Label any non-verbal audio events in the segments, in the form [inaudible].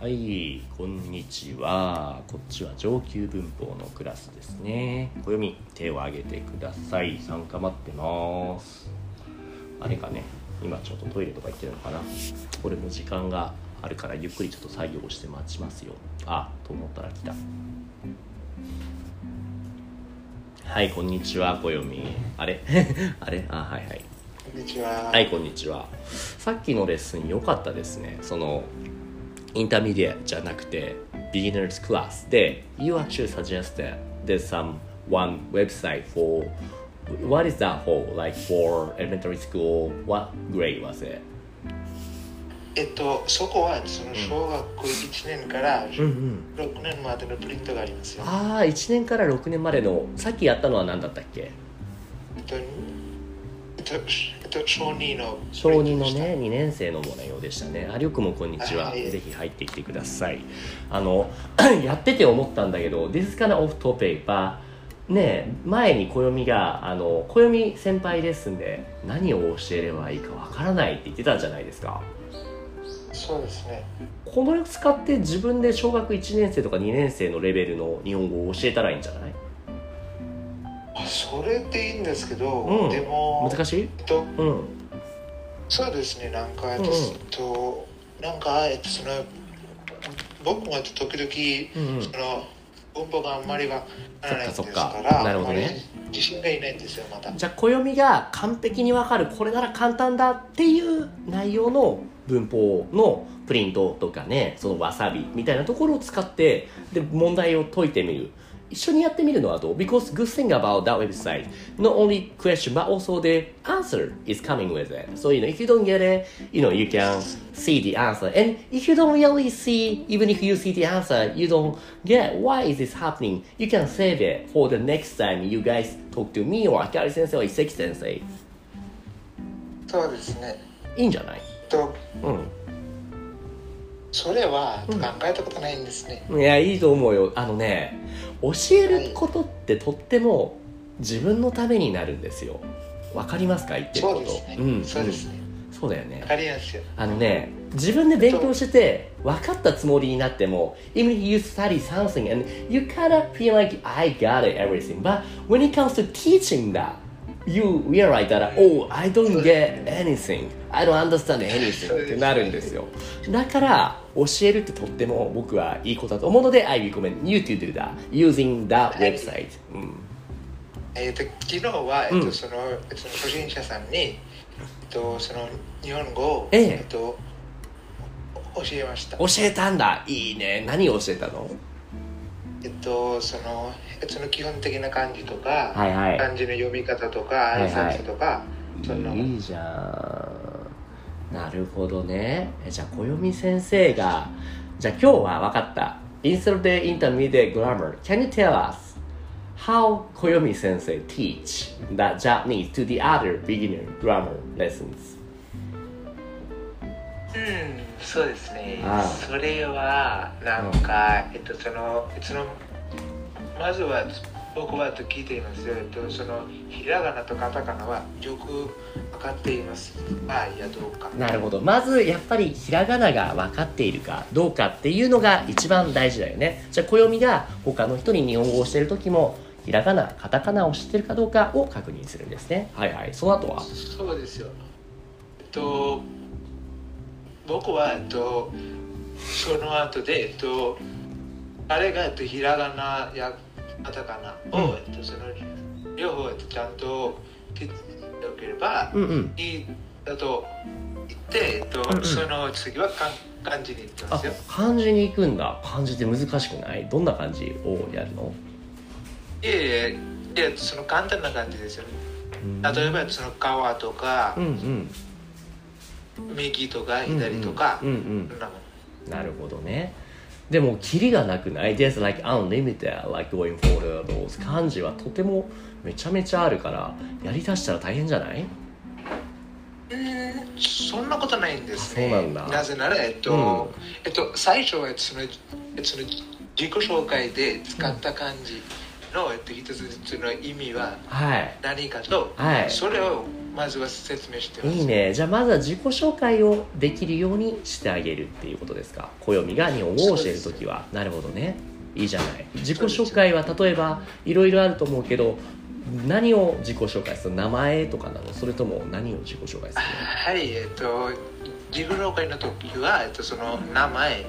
はい、こんにちは。こっちは上級文法のクラスですね。暦、手を挙げてください。参加待ってます。あれかね、今ちょっとトイレとか行ってるのかな。これも時間があるからゆっくりちょっと作業して待ちますよ。あ、と思ったら来た。はい、こんにちは、暦。あれ？[laughs] あれ？あ、はいはい。こんにちは。はい、こんにちは。さっきのレッスン良かったですね。その、インターミディアじゃなくて、beginners class で、you actually suggested there's some one website for, what is that for? Like for elementary school, what grade was it? えっと、そこはその小学校1年からうんうん。6年までのプリントがありますよ。ああ、1年から6年までの、さっきやったのは何だったっけえっと小2の小2のプリントでした。ね2年生の模様でしたね。ありょくもこんにちは、はい。ぜひ入ってきてください。あの [clears throat] やってて思ったんだけど This is kind of off topic but ね前に暦があの暦先輩ですんで何を教えればいいかわからないって言ってたじゃないですか。そうですね。このを使って自分で小学1年生とか2年生のレベルの日本語を教えたらいいんじゃない？あそれでいいんですけど、うん。でも、難しい？えっと、うん。そうですね、なんか、えっうんうん。と、なんか、えっと、その、僕もえっと時々、うんうん。その、文法があんまりわからないですからなるほどね。自信がいないんですよ、まだ。じゃあ暦が完璧にわかるこれなら簡単だっていう内容の文法のプリントとかねそのわさびみたいなところを使ってで問題を解いてみる一緒にやってみるのはどう Because good thing about that website not only question but also the answer is coming with it so you know if you don't get it you know you can see the answer and if you don't really see even if you see the answer you don't get why is this happening you can save it for the next time you guys talk to me or 明る先生 or 遺跡先生そうですね。いいんじゃないと、うそれは考えたことないんですね。んいやいいと思うよあのね教えることってとっても自分のためになるんですよわかりますか言ってることそうですね。んそうですね。そうだよねわかりますよ。あのね自分で勉強してて分かったつもりになっても even if you study something and you kind of feel like I got it everything but when it comes to teaching that you realize that oh I don't get anything. I don't understand anything. ってなるんですよ。だから教えるってとっても僕はいいことだと思うので I recommend you to do that using that website、うん。えっと昨日は、えっとうんそのえっと初心者さんに、えっとその日本語を、ええ。っと教えました。教えたんだ。いいね。何を教えたの？えっとそのえっとその基本的な漢字とか、はいはい漢字の読み方とかいはい挨拶とか、そのいいじゃんなるほどねえじゃあ暦先生がじゃあ今日は分かった Instead of the intermediate grammar can you tell us how 暦先生 teach that Japanese to the other beginner grammar lessons うんそうですねああそれはなんか、えっとそのそのまずは僕はと聞いていますよ、えっと、そのひらがなとカタカナはよく分かっています。かいやどうか。なるほど。まずやっぱりひらがなが分かっているかどうかっていうのが一番大事だよね。じゃあ暦が他の人に日本語をしてる時もひらがなカタカナを知ってるかどうかを確認するんですね。はいはい。その後は？そうですよ。えっと僕は、えっと、その後で、えっと、彼が、えっと、ひらがなやカタカナ。を、うん。えっと、その両方、えっと、ちゃんと知っておければいいだと言って、えっとうんうん。その次は漢漢字に行まあすよ。漢字に行くんだ。漢字って難しくない？どんな漢字をやるの？いえいえいえその簡単な感じですよ。ね。うん。例えばその川とかうんうん。右とか左とか、うんうんそんなもんなるほどねでもキリがなくない？There's like unlimited like going for those. 漢字はとてもめちゃめちゃあるからやりだしたら大変じゃない？うんそんなことないんですね。そうなんだ。ぜなら、えっと、うん。えっと、最初はその、えその自己紹介で使った漢字の、えっと、一つずつの意味ははい。何かと、はい。それをまずは説明してます。いいね。じゃあまずは自己紹介をできるようにしてあげるっていうことですか？暦が日本語を教えるときは。なるほどね。いいじゃない。自己紹介は例えばいろいろあると思うけど何を自己紹介する？名前とかなの？それとも何を自己紹介するはい、えっと、自己紹介の時は、えっと、その名前、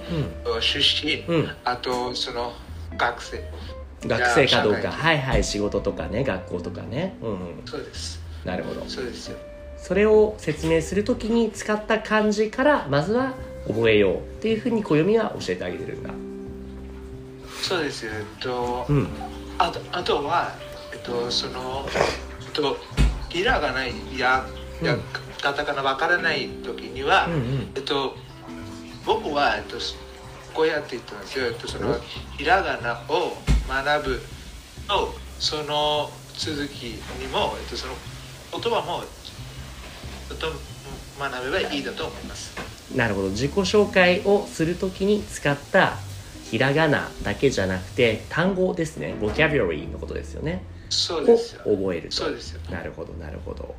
出身、のうん、うん。あとその学生。学生かどうか。はいはい。仕事とかね学校とかね。うんうん。そうです。なるほど。そうですよ。それを説明するときに使った漢字からまずは覚えようっていうふうに暦は教えてあげてるんだ。そうですよ。えっと、うん。あとあとは、えっと、その、えっと、ひらがないや、やうん。カタカナわからない時には、うんうん。えっと、僕は、えっと、こうやって言ってますよ。えっと、そおの、ひらがなを学ぶと、その続きにも、えっと、その言葉も、ちょっと学べばいいだと思います。なるほど自己紹介をするときに使ったひらがなだけじゃなくて単語ですねボキャビュラリーのことですよねをそうですよ。覚えるとそうですよ。なるほどなるほど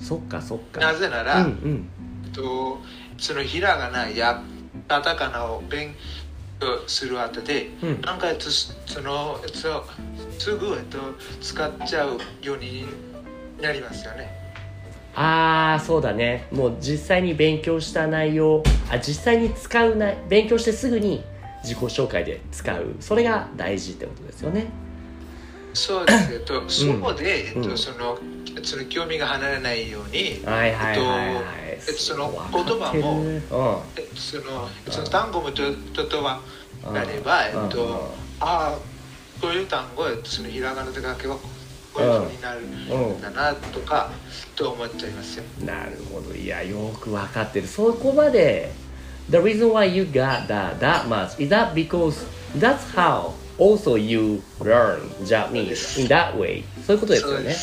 そっかそっかなぜなら、うんうんえっと、そのひらがなやカタカナを勉強する後で、うん。なんかえっとその、えっと、すぐ、えっと、使っちゃうようになりますよね。ああそうだね。もう実際に勉強した内容あ実際に使うな勉強してすぐに自己紹介で使う。それが大事ってことですよねそうです。えっと、そこで、えっと、うん。その、その興味が離れないように、はいはいえっとその言葉もうん。えっとその、その単語もちょちょっとはなれば、えっと、ああ、こういう単語、えっと、そのひらがなで書けば、こういうふうになる。うんだなとかと思っちゃいますよ。なるほど。いやよく分かってる。そこまで。The reason why you got that that much is that because that's how also you learn Japanese in that way. そういうことですよね。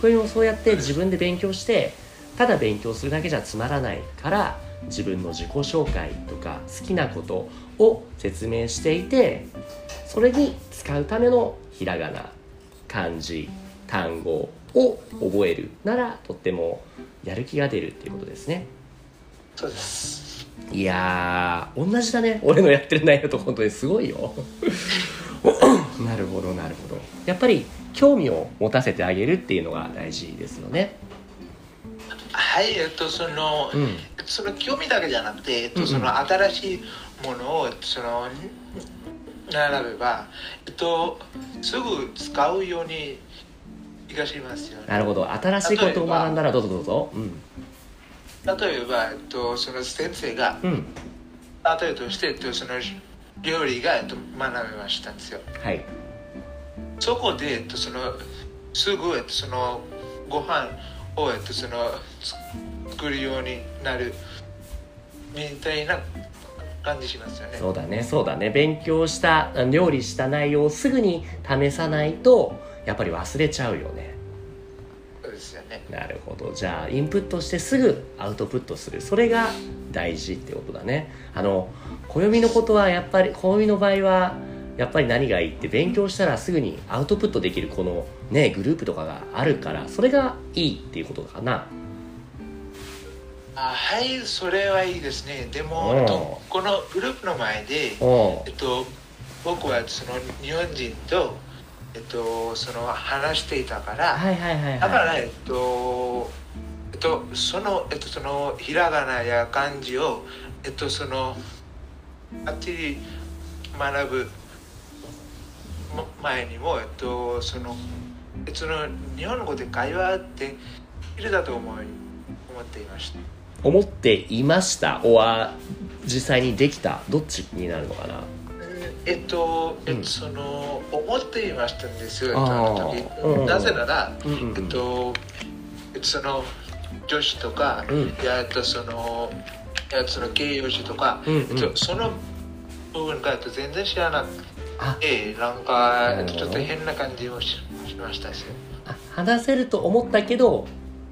これもそうやって自分で勉強してただ勉強するだけじゃつまらないから自分の自己紹介とか好きなことを説明していてそれに使うためのひらがな漢字単語を覚えるならとってもやる気が出るっていうことですね。そうです。いやー同じだね。俺のやってる内容と本当にすごいよやっぱり興味を持たせてあげるっていうのが大事ですよね。はい、えっと、その、うん。その興味だけじゃなくて、えっと、その新しいものを、その、並べば、えっと、すぐ使うようにいがしますよね。なるほど。新しいことを学んだらどうぞどうぞ。うん。例えば、えっと、その先生が、うん。例えとして、えっと、その料理が、えっと、学べましたんですよ。はいそこで、えっと、そのすぐ、えっと、そのご飯を、えっと、そのつ作るようになるみたいな感じしますよね。そうだねそうだね。勉強したあ料理した内容をすぐに試さないとやっぱり忘れちゃうよね。そうですよね。なるほど。じゃあインプットしてすぐアウトプットする。それが大事ってことだね。あの暦のことはやっぱり暦の場合はやっぱり何がいいって勉強したらすぐにアウトプットできるこのねグループとかがあるからそれがいいっていうことかな。あはい、それはいいですね。でも、このグループの前で、おえっと、僕はその日本人と、えっと、その話していたから、はいはいはいだから、はいえっと、えっと、その、えっと、そのひらがなや漢字を、えっと、その、あっちに学ぶま前にも、えっと、その、えっとその日本語で会話っているだと思い思っていました。思っていました？おは実際にできた？どっちになるのかな？えっと、えっうん。と、その、思っていましたんです。よ、うんうん。なぜなら、うんうんうん。えっと、その女子とか、うん。やっとそのやその形容詞とか、うんうん。えっとその部分がえっと全然知らなくあてなんか、えっと、ちょっと変な感じもししましたし。あ話せると思ったけど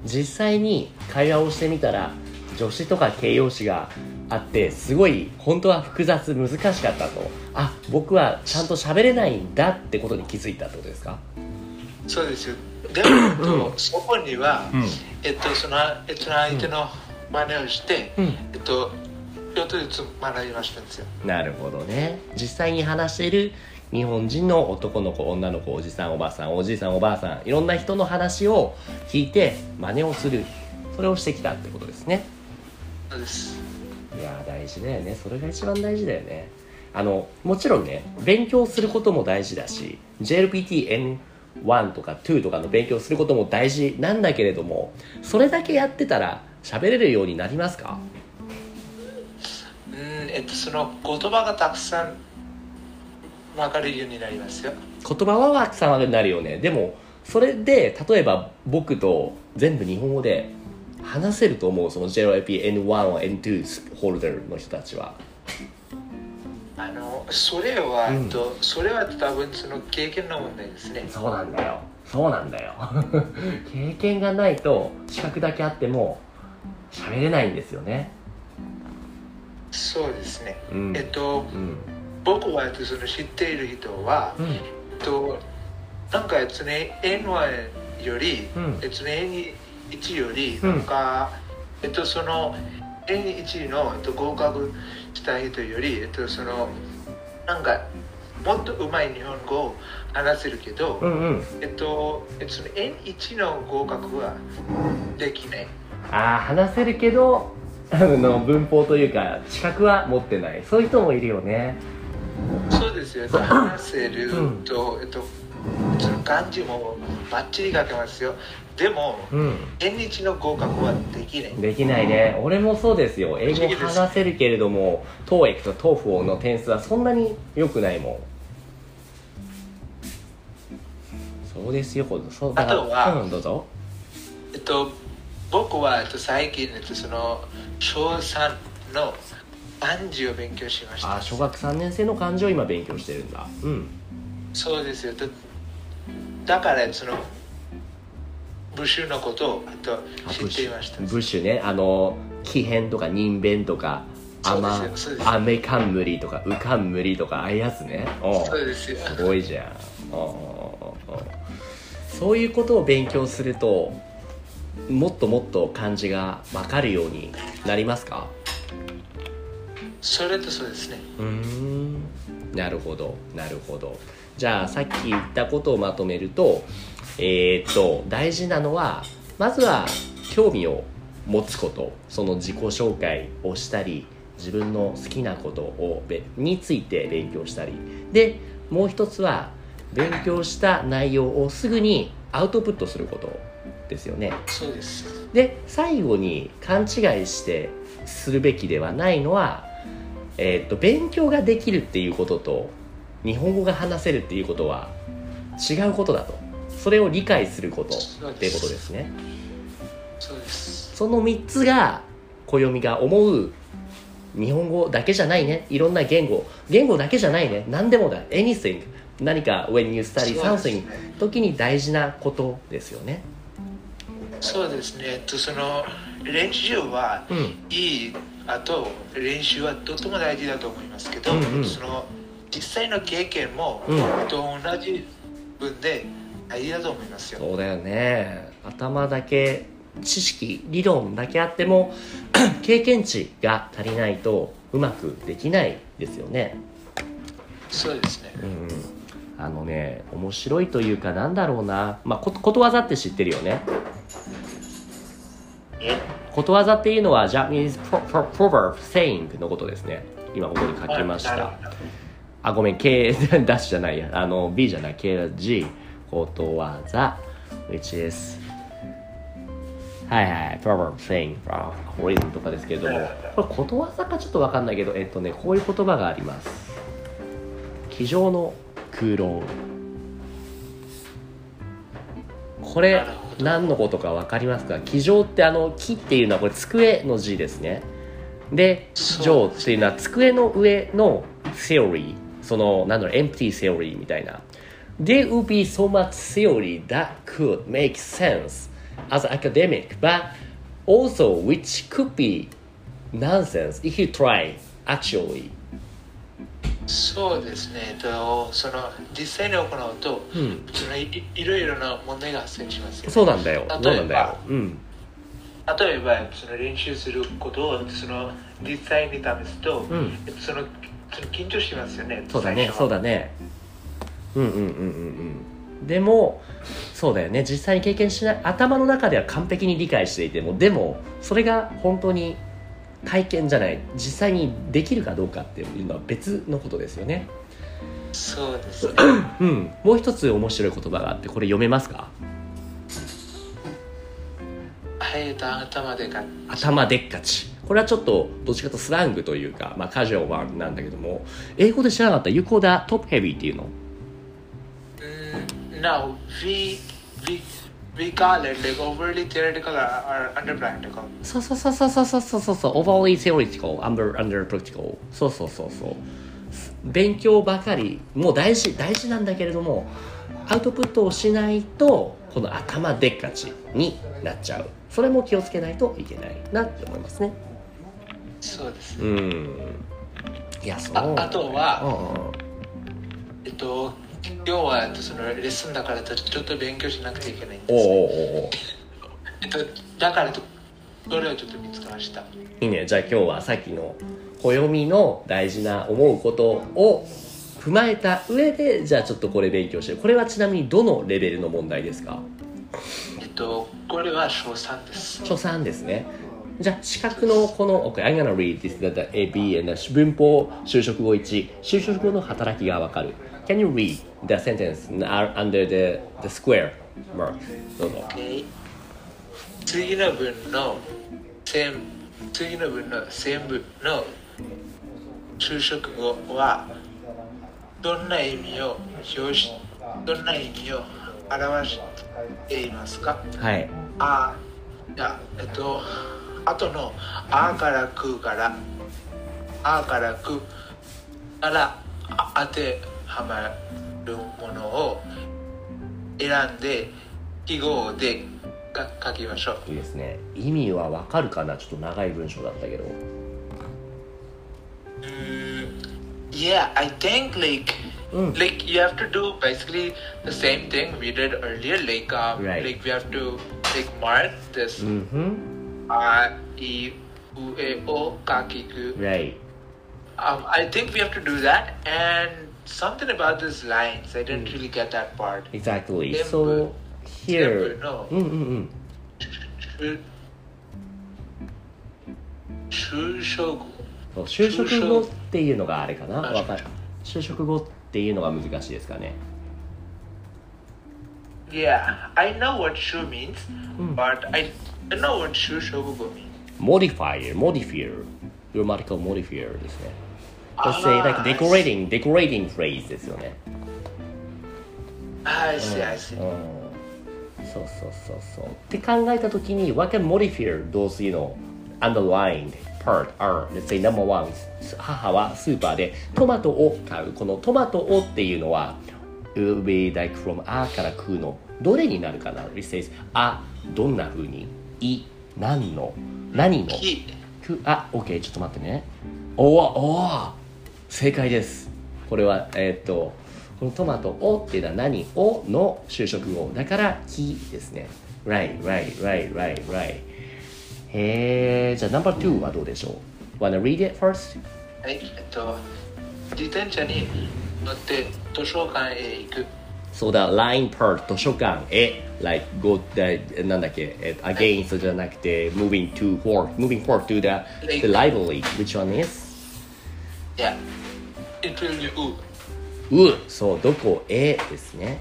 実際に会話をしてみたら助詞とか形容詞があってすごい本当は複雑難しかったと。あ僕はちゃんと喋れないんだってことに気づいたってことですか？そうですよ。でも、えっとそこには、うん。えっとそのえっと相手の真似をして、うん。えっとちょっとずつ学びましたんですよ。なるほどね。実際に話している日本人の男の子女の子おじさんおばさんおじいさんおばあさんいろんな人の話を聞いて真似をするそれをしてきたってことですね。そうです。いやー大事だよね。それが一番大事だよね。あのもちろんね勉強することも大事だし JLPTN1 とか2とかの勉強することも大事なんだけれどもそれだけやってたら喋れるようになりますか？うんえっとその言葉がたくさん分かるようになりますよ。言葉はたくさんになるよね。でもそれで例えば僕と全部日本語で話せると思うその JLPN1 or N2 ホルダーの人たちは。あのそれは、うん。とそれは多分その経験の問題ですね。そうなんだよ。そうなんだよ。[laughs] 経験がないと資格だけあっても喋れないんですよねそうですね、うん。えっとうん。僕はえっとその知っている人は、うん。えっとなんかえっとね N1 より、うん。えっとね N1 よりうん。なんか、えっとその N1 の、えっと、合格した人よりえっとそのなんかもっと上手い日本語を話せるけど、うんうん。えっと、えっと、その N1 の合格はできない。ああ話せるけどあの文法というか資格は持ってない。そういう人もいるよね。そうですよ。話せると、えっと、漢字もバッチリ書けますよ。でも、うん。N1 の合格はできない。できないね。俺もそうですよ。英語話せるけれども TOEIC と TOEFL の点数はそんなに良くないもん。そうですよ。そうあとはうんどうぞ。えっと、僕は、えっと、最近、えっと、その、小3の漢字を勉強しました。あ小学3年生の漢字を今勉強してるんだ。うん。そうですよ。だだから、その、部首のことを、えっと、あ知っていました。ブッシュね。あの奇変とか人弁とかそうです雨よそうです雨冠とかうかんむりとかああいうやつね。そうですよ。すごいじゃん。そういうことを勉強するともっともっと漢字が分かるようになりますか？それとそうですね。うーん。なるほど。なるほど。じゃあさっき言ったことをまとめるとえーっと大事なのはまずは興味を持つこと。その自己紹介をしたり自分の好きなことをべについて勉強したり。でもう一つは勉強した内容をすぐにアウトプットすることですよね。そうです。で最後に勘違いしてするべきではないのは、えーっと勉強ができるっていうことと日本語が話せるっていうことは違うことだと。それを理解することっていうことですね。そうです。その3つが暦が思う日本語だけじゃないね。いろんな言語。言語だけじゃないね。何でもだ。anything 何か when you study something ね。時に大事なことですよねそうですね。えっと、その、練習は、うん。いいあと練習はとても大事だと思いますけど、うんうん。その実際の経験も、うん。と同じ分で大事だと思いますよ。そうだよね。頭だけ知識理論だけあっても [clears throat] 経験値が足りないとうまくできないですよね。そうですね。うんうん。あのね面白いというかなんだろうな。まあこことわざって知ってるよね。えことわざっていうのは Japanese pro- pro- proverb saying のことですね。今ここに書きました。あごめん K ダッシュじゃないや。あの B じゃない。KG ことわざ。Which is はいはい proverb saying あこういうのとかですけれども。これことわざかちょっとわかんないけどえっとねこういう言葉があります。机上の空論。これ何のことか分かりますか机上ってあの木っていうのはこれ机の字ですねで上っていうのは机の上の theory そのなんだろう empty theory みたいな There would be so much theory that could make sense as academic but also which could be nonsense if you try actually そうですね、えっと、その実際に行うと、うん。そのいいろいろな問題が発生しますよ、そうなんだよ。例えばそうなん例えばその練習することをその実際に試すと、ん。そのその緊張しますよねそうだね。そうだね。うんうんうんうんうん。でもそうだよね。実際に経験しない頭の中では完璧に理解していてもでもそれが本当に体験じゃない実際にできるかどうかっていうのは別のことですよね。そうですね。[clears throat] うん。もう一つ面白い言葉があってこれ読めますか？はいえっと頭でか頭でっかち。これはちょっとどっちかとスラングというか、まあ、カジュアルワードなんだけども英語で知らなかった有効だトップヘビーっていうの？うん。we we we call it like overly theoretical or, or under practical. そうそうそうそうそうそうそう。そう overly theoretical under under practical そうそうそうそう。勉強ばかりもう大事大事なんだけれどもアウトプットをしないとこの頭でっかちになっちゃう。それも気をつけないといけないなって思いますね。そうですうん。いやそう。ああとはうんうん。えっと今日はえっとそのレッスンだからとちょっと勉強しなくてはいけないんおです。うおうおうおう。えっとだからとそれをちょっと見つけました。いいね。じゃあ今日はさっきの暦の大事な思うことを踏まえた上でじゃあちょっとこれ勉強してこれはちなみにどのレベルの問題ですか？えっとこれは小3です。初3ですね。じゃあ資格のこの OK I'm gonna read this that A B and 文法就職後1就職後の働きがわかる Can you read the sentence under the, the square mark? どうぞ。次の文の全次の文の全部の就職後はどんな意味を表しどんな意味を表していますか？はい。あいやえっとあとの「あ」から「く」から「あ」から「く」からあ当てはまるものを選んで記号でか書きましょういいですね意味はわかるかなちょっと長い文章だったけど Mm, yeah, I think like Mm. like you have to do basically the same thing we did earlier. Like um, Right. like we have to like mark this うんふん a i u e o kakiku. Right Um, I think we have to do that and something about these lines. I didn't really get that part. Exactly 全部 So 全 here 部のうんうんうん就就職そう就職後っていうのがあれかなあわかる就職後っていうのが難しいですかね Yeah, I know what shu means, but I don't know what shu shogugo means. modifier modifier grammatical modifier ですね Let's say like decorating decorating phrase ですよね I see, I see. うんそうそうそうそうって考えた時に what can modify those you know underlined part are let's say number one 母はスーパーでトマトを買うこのトマトをっていうのは will be like from あからくのどれになるかな It says あどんな風にい何の何のきくあ OK ちょっと待ってねおおお正解ですこれはえーっとこのトマト「を」っていうのは何「を」の就職語だから「き」ですね right right right right right へえじゃあ No.2 はどうでしょう Wanna read it first? はい、えっと、自転車に乗って図書館へ行く。そうだ line part 図書館へ like go the なんだっけ、えっと against じゃなくて moving to forward moving forward to the, the library which one is? Yeah. Will う。う。そうどこへですね。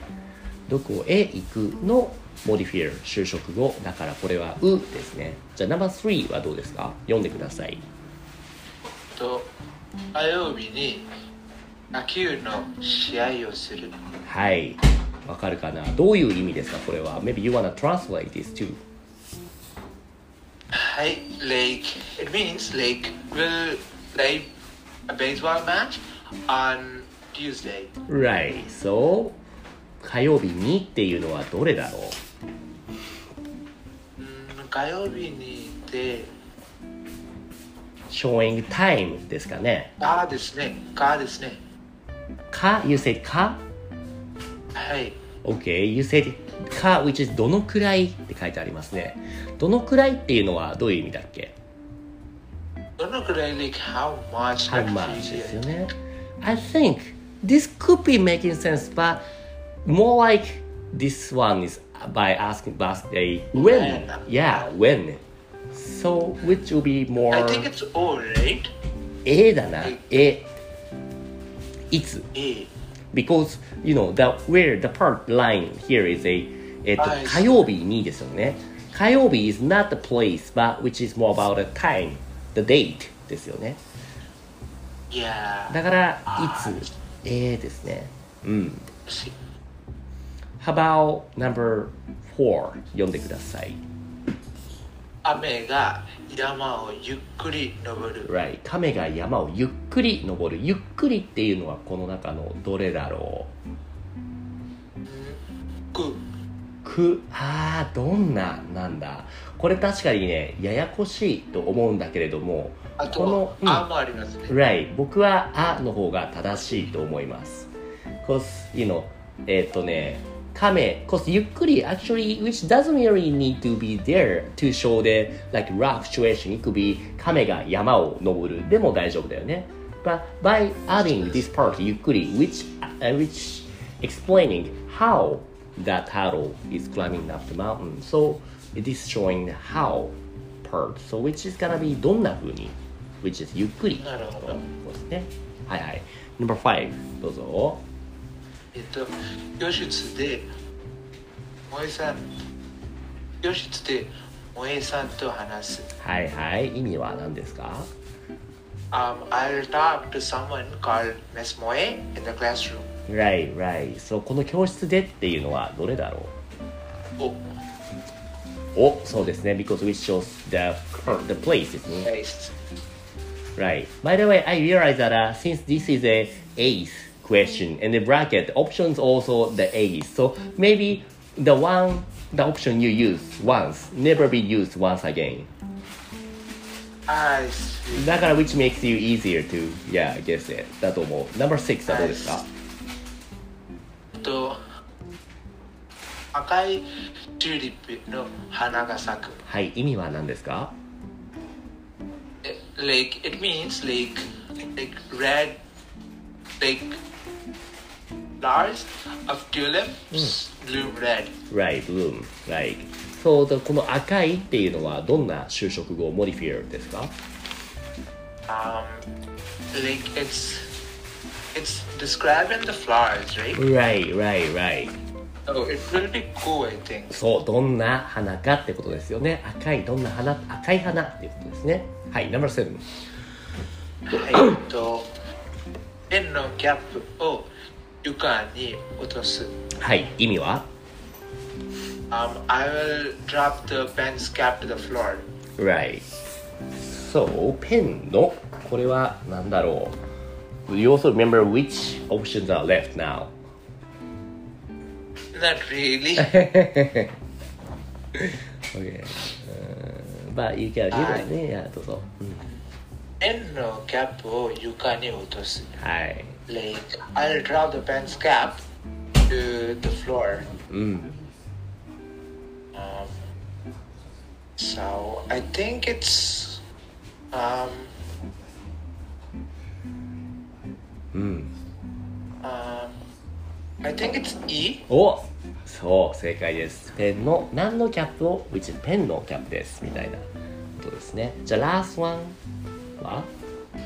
どこへ行くのモディフィア就職後。だからこれはうですね。じゃあナンバー3はどうですか？読んでください。と、火曜日に野球の試合をする。はい。わかるかな？どういう意味ですか？これは。Maybe you wanna translate this too. はい、like it means like we'll play a baseball match? On Tuesday. Right so 火曜日にっていうのはどれだろう？うん火曜日にで、showing time ですかね。かですね、かですね。か You said か？はい、Okay, you said か which is どのくらいって書いてありますね。どのくらいっていうのはどういう意味だっけ？どのくらい？like how much? How much ですよね I think this could be making sense but more like this one is by asking birthday when yeah when so which will be more I think it's O, right? A だな A いつ A. because you know the where the part line here is a えっと I see. 火曜日にですよね火曜日 is not the place but which is more about the time the date ですよね Yeah. だからいつ？A ですね。うん. How about number 4読んでください。雨が山をゆっくり登る。Right 亀が山をゆっくり登る。ゆっくりっていうのはこの中のどれだろく。うく。あーどんななんだ？これ確かにねややこしいと思うんだけれどもあこのと、うんあもありますね。Right 僕は「あ」の方が正しいと思います Cause you know えっ、とね亀 Cause ゆっくり actually which doesn't really need to be there to show the like rough situation it could be 亀が山を登るでも大丈夫だよね But by adding this part ゆっくり which, uh, which explaining how that turtle is climbing up the mountain so it is showing how part so which is gonna be どんな風に which is ゆっくりなるほどそうですねはいはい Number5 どうぞえっと、教室で、萌えさん、教室で萌えさんと話す。はいはい意味は何ですか Um, I'll talk to someone called Miss Moe in the classroom. Right right そうこの教室でっていうのはどれだろお、うおそうですね because which shows the, the place ですね nice. Right. By the way, I realize that uh, since this is a eighth question and the bracket options also the eighth, so maybe the one the option you use once never be used once again. I see. だから which makes you easier to yeah guess it だと思う。Number six はどうですか？えっと、赤いチューリップの花が咲く。はい意味は何ですか？ え Like, it means like, like red, like flowers of tulips bloom red. Right bloom like そうだこの赤いっていうのはどんな修飾語モディフィアですか？ Um, like it's, it's describing the flowers, right? Right right right. Oh. そうどんな花かってことですよね赤いどんな花赤い花っていうことですねはい Number7 はい、えっと、ペンのキャップを床に落とす。はい意味は Um, I will drop the pen's cap to the floor. Right そうペンのこれは何だろう You also remember which options are left now Not really. [laughs] Okay uh, But you can はい give it ねいやどうぞ、うんペンのキャップを床に落とす。はい Like, I'll drop the pen's cap to the floor. うん Um, so I think it's um うん um I think it's E. おそう正解です。ペンの何のキャップを？which ペンのキャップです。みたいな。ことですね。じゃあ last one は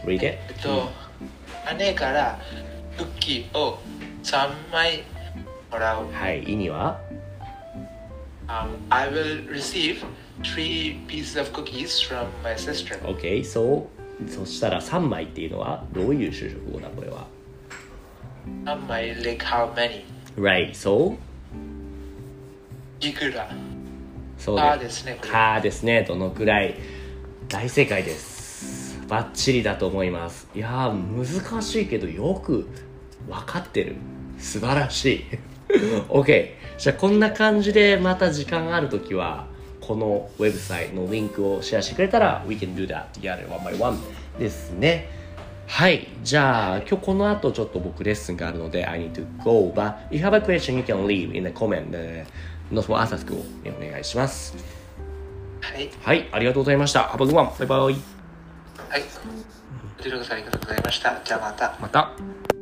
？Read it えっと、姉からクッキーを3枚もらう。はい意味は？Um, I will receive three pieces of cookies from my sister. OK そうそしたら3枚っていうのは？どういう修飾語だこれは？3枚 like how many? Right so? いくら？そうあでですねこれ。かーですねどのくらい？大正解です。バッチリだと思います。いやー難しいけどよく分かってる。素晴らしい。[laughs] OK じゃあこんな感じでまた時間ある時はこのウェブサイトのリンクをシェアしてくれたら We can do that together one by one ですねはい。じゃあ、今日この後ちょっと僕レッスンがあるので、I need to go. But if you have a question, you can leave in the comment. Uh, not for us school. お願いします。はいはい。ありがとうございました。Have a good one. バイバイ。はいこちらこそありがとうございましたじゃあまたまた。